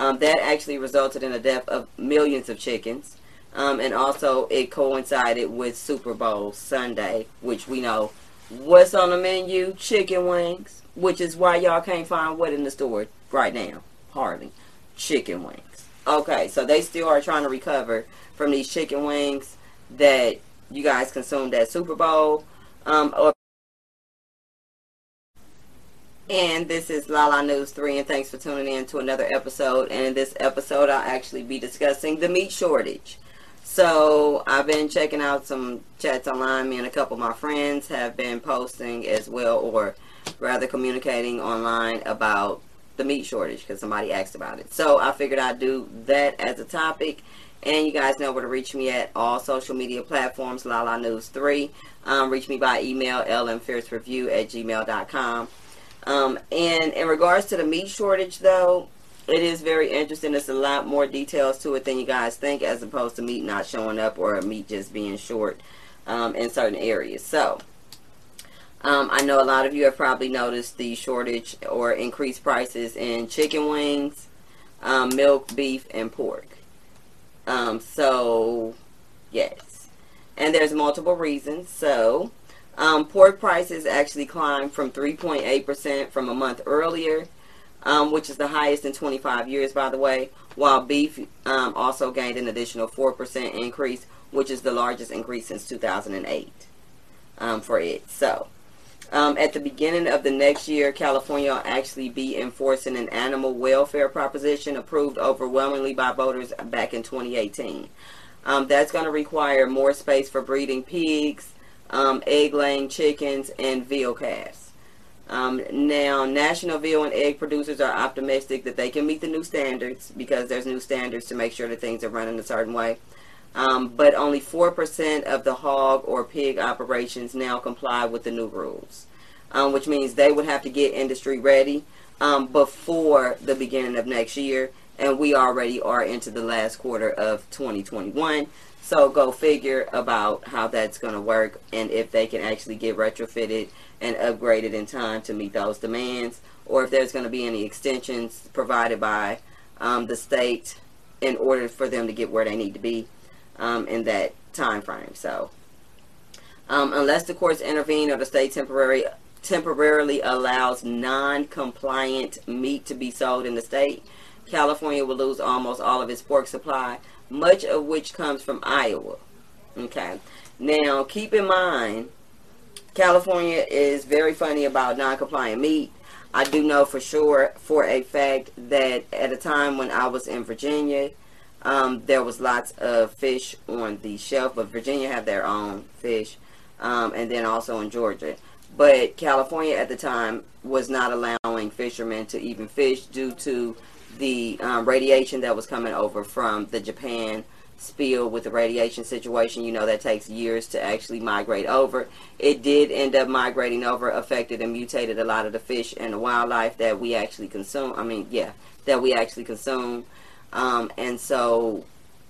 Um, that actually resulted in the death of millions of chickens. Um, and also, it coincided with Super Bowl Sunday, which we know what's on the menu chicken wings, which is why y'all can't find what in the store right now. Hardly. Chicken wings. Okay, so they still are trying to recover from these chicken wings that you guys consumed at Super Bowl. Um, or and this is Lala News 3, and thanks for tuning in to another episode. And in this episode, I'll actually be discussing the meat shortage. So, I've been checking out some chats online. Me and a couple of my friends have been posting as well, or rather communicating online about the meat shortage because somebody asked about it. So, I figured I'd do that as a topic. And you guys know where to reach me at all social media platforms, Lala News 3. Um, reach me by email, lmfiercereview at gmail.com. Um, and in regards to the meat shortage, though, it is very interesting. There's a lot more details to it than you guys think, as opposed to meat not showing up or meat just being short um, in certain areas. So, um, I know a lot of you have probably noticed the shortage or increased prices in chicken wings, um, milk, beef, and pork. Um, so, yes. And there's multiple reasons. So, um, pork prices actually climbed from 3.8% from a month earlier, um, which is the highest in 25 years, by the way, while beef um, also gained an additional 4% increase, which is the largest increase since 2008 um, for it. So, um, at the beginning of the next year, California will actually be enforcing an animal welfare proposition approved overwhelmingly by voters back in 2018. Um, that's going to require more space for breeding pigs, um, egg-laying chickens, and veal calves. Um, now, national veal and egg producers are optimistic that they can meet the new standards because there's new standards to make sure that things are running a certain way. Um, but only 4% of the hog or pig operations now comply with the new rules, um, which means they would have to get industry ready um, before the beginning of next year. And we already are into the last quarter of 2021. So go figure about how that's going to work and if they can actually get retrofitted and upgraded in time to meet those demands, or if there's going to be any extensions provided by um, the state in order for them to get where they need to be um, in that time frame. So, um, unless the courts intervene or the state temporary temporarily allows non-compliant meat to be sold in the state, California will lose almost all of its pork supply much of which comes from Iowa. Okay. Now, keep in mind, California is very funny about non-compliant meat. I do know for sure, for a fact, that at a time when I was in Virginia, um, there was lots of fish on the shelf, but Virginia have their own fish, um, and then also in Georgia. But California at the time was not allowing fishermen to even fish due to the um, radiation that was coming over from the Japan spill with the radiation situation. You know, that takes years to actually migrate over. It did end up migrating over, affected and mutated a lot of the fish and the wildlife that we actually consume. I mean, yeah, that we actually consume. Um, and so,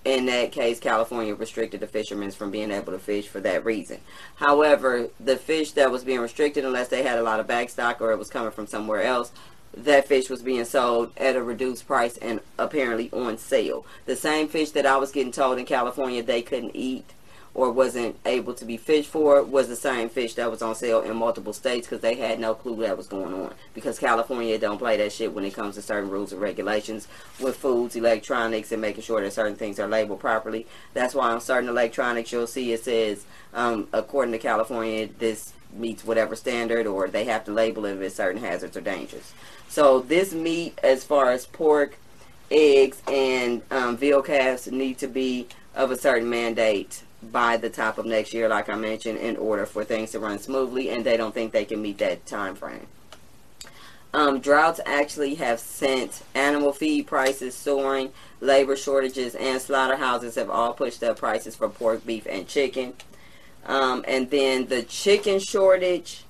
in that case, California restricted the fishermen from being able to fish for that reason. However, the fish that was being restricted, unless they had a lot of backstock or it was coming from somewhere else, that fish was being sold at a reduced price and apparently on sale. The same fish that I was getting told in California they couldn't eat or wasn't able to be fished for was the same fish that was on sale in multiple states because they had no clue that was going on. Because California don't play that shit when it comes to certain rules and regulations with foods, electronics, and making sure that certain things are labeled properly. That's why on certain electronics you'll see it says, um, according to California, this meets whatever standard or they have to label it with certain hazards or dangers. So this meat, as far as pork, eggs, and um, veal calves, need to be of a certain mandate by the top of next year, like I mentioned, in order for things to run smoothly, and they don't think they can meet that time frame. Um, droughts actually have sent animal feed prices soaring, labor shortages, and slaughterhouses have all pushed up prices for pork, beef, and chicken. Um, and then the chicken shortage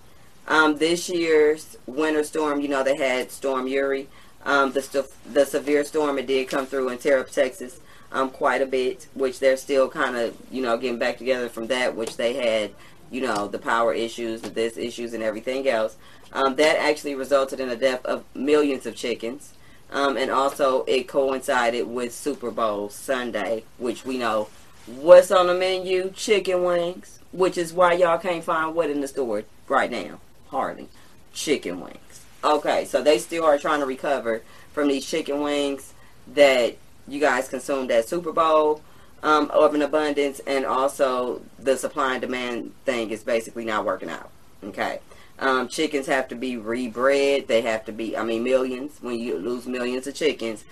um, this year's winter storm, you know, they had Storm Uri. Um, the, the severe storm, it did come through and tear up Texas um, quite a bit, which they're still kind of, you know, getting back together from that, which they had, you know, the power issues, the this issues, and everything else. Um, that actually resulted in the death of millions of chickens. Um, and also, it coincided with Super Bowl Sunday, which we know what's on the menu chicken wings, which is why y'all can't find what in the store right now. Hardly. Chicken wings. Okay, so they still are trying to recover from these chicken wings that you guys consumed at Super Bowl um, of an abundance, and also the supply and demand thing is basically not working out. Okay. Um, chickens have to be rebred. They have to be, I mean, millions. When you lose millions of chickens,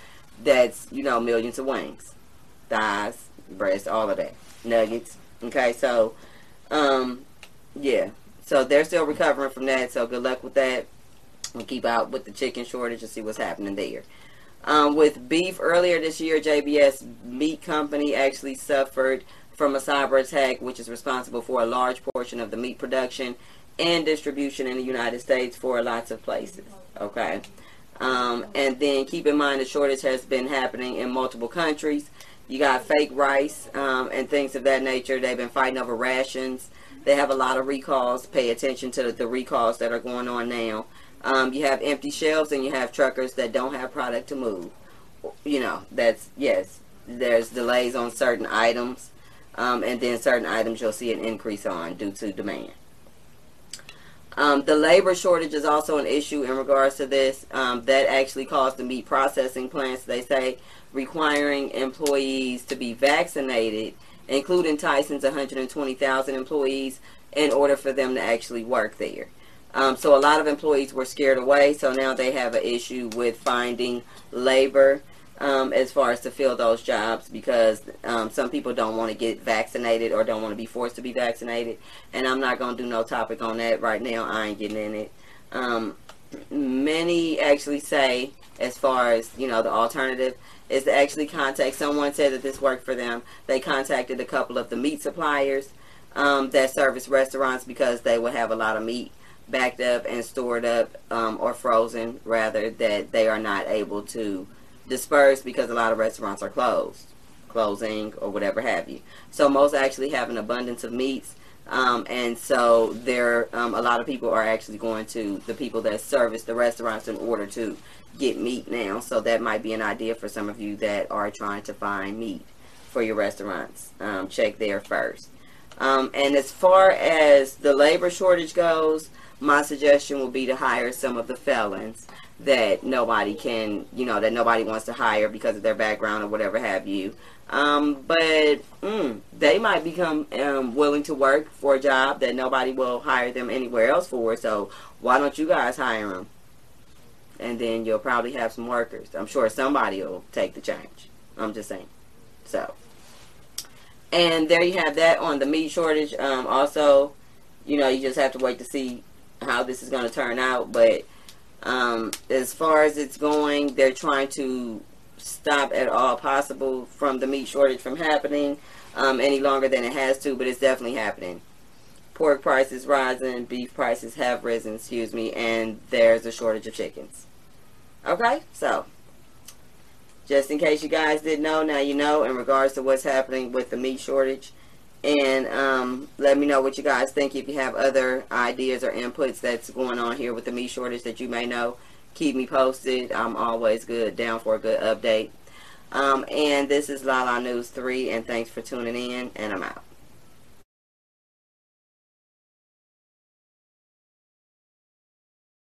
that's, you know, millions of wings, thighs, breasts, all of that, nuggets. Okay, so, um, yeah. So they're still recovering from that. So good luck with that. We'll keep out with the chicken shortage and see what's happening there. Um, with beef earlier this year, JBS Meat Company actually suffered from a cyber attack, which is responsible for a large portion of the meat production and distribution in the United States for lots of places. Okay. Um, and then keep in mind the shortage has been happening in multiple countries. You got fake rice um, and things of that nature. They've been fighting over rations. They have a lot of recalls. Pay attention to the recalls that are going on now. Um, you have empty shelves and you have truckers that don't have product to move. You know, that's, yes, there's delays on certain items. Um, and then certain items you'll see an increase on due to demand. Um, the labor shortage is also an issue in regards to this. Um, that actually caused the meat processing plants, they say, requiring employees to be vaccinated, including Tyson's 120,000 employees, in order for them to actually work there. Um, so a lot of employees were scared away, so now they have an issue with finding labor um, as far as to fill those jobs because um, some people don't want to get vaccinated or don't want to be forced to be vaccinated. And I'm not going to do no topic on that right now. I ain't getting in it. Um, many actually say, as far as, you know, the alternative is to actually contact someone said that this worked for them. They contacted a couple of the meat suppliers um, that service restaurants because they would have a lot of meat backed up and stored up um, or frozen rather that they are not able to disperse because a lot of restaurants are closed closing or whatever have you. So most actually have an abundance of meats um, and so there um, a lot of people are actually going to the people that service the restaurants in order to get meat now. So that might be an idea for some of you that are trying to find meat for your restaurants um, check there first. Um, and as far as the labor shortage goes my suggestion will be to hire some of the felons that nobody can, you know, that nobody wants to hire because of their background or whatever have you. Um, but mm, they might become um, willing to work for a job that nobody will hire them anywhere else for. So why don't you guys hire them? And then you'll probably have some workers. I'm sure somebody will take the change. I'm just saying. So, and there you have that on the meat shortage. Um, also, you know, you just have to wait to see how this is going to turn out. But um, as far as it's going, they're trying to stop at all possible from the meat shortage from happening um, any longer than it has to, but it's definitely happening. Pork prices rising, beef prices have risen, excuse me, and there's a shortage of chickens. Okay, so just in case you guys didn't know, now you know in regards to what's happening with the meat shortage and um, let me know what you guys think. If you have other ideas or inputs that's going on here with the meat shortage that you may know keep me posted. I'm always good down for a good update. Um, and this is lala news 3 and thanks for tuning in and i'm out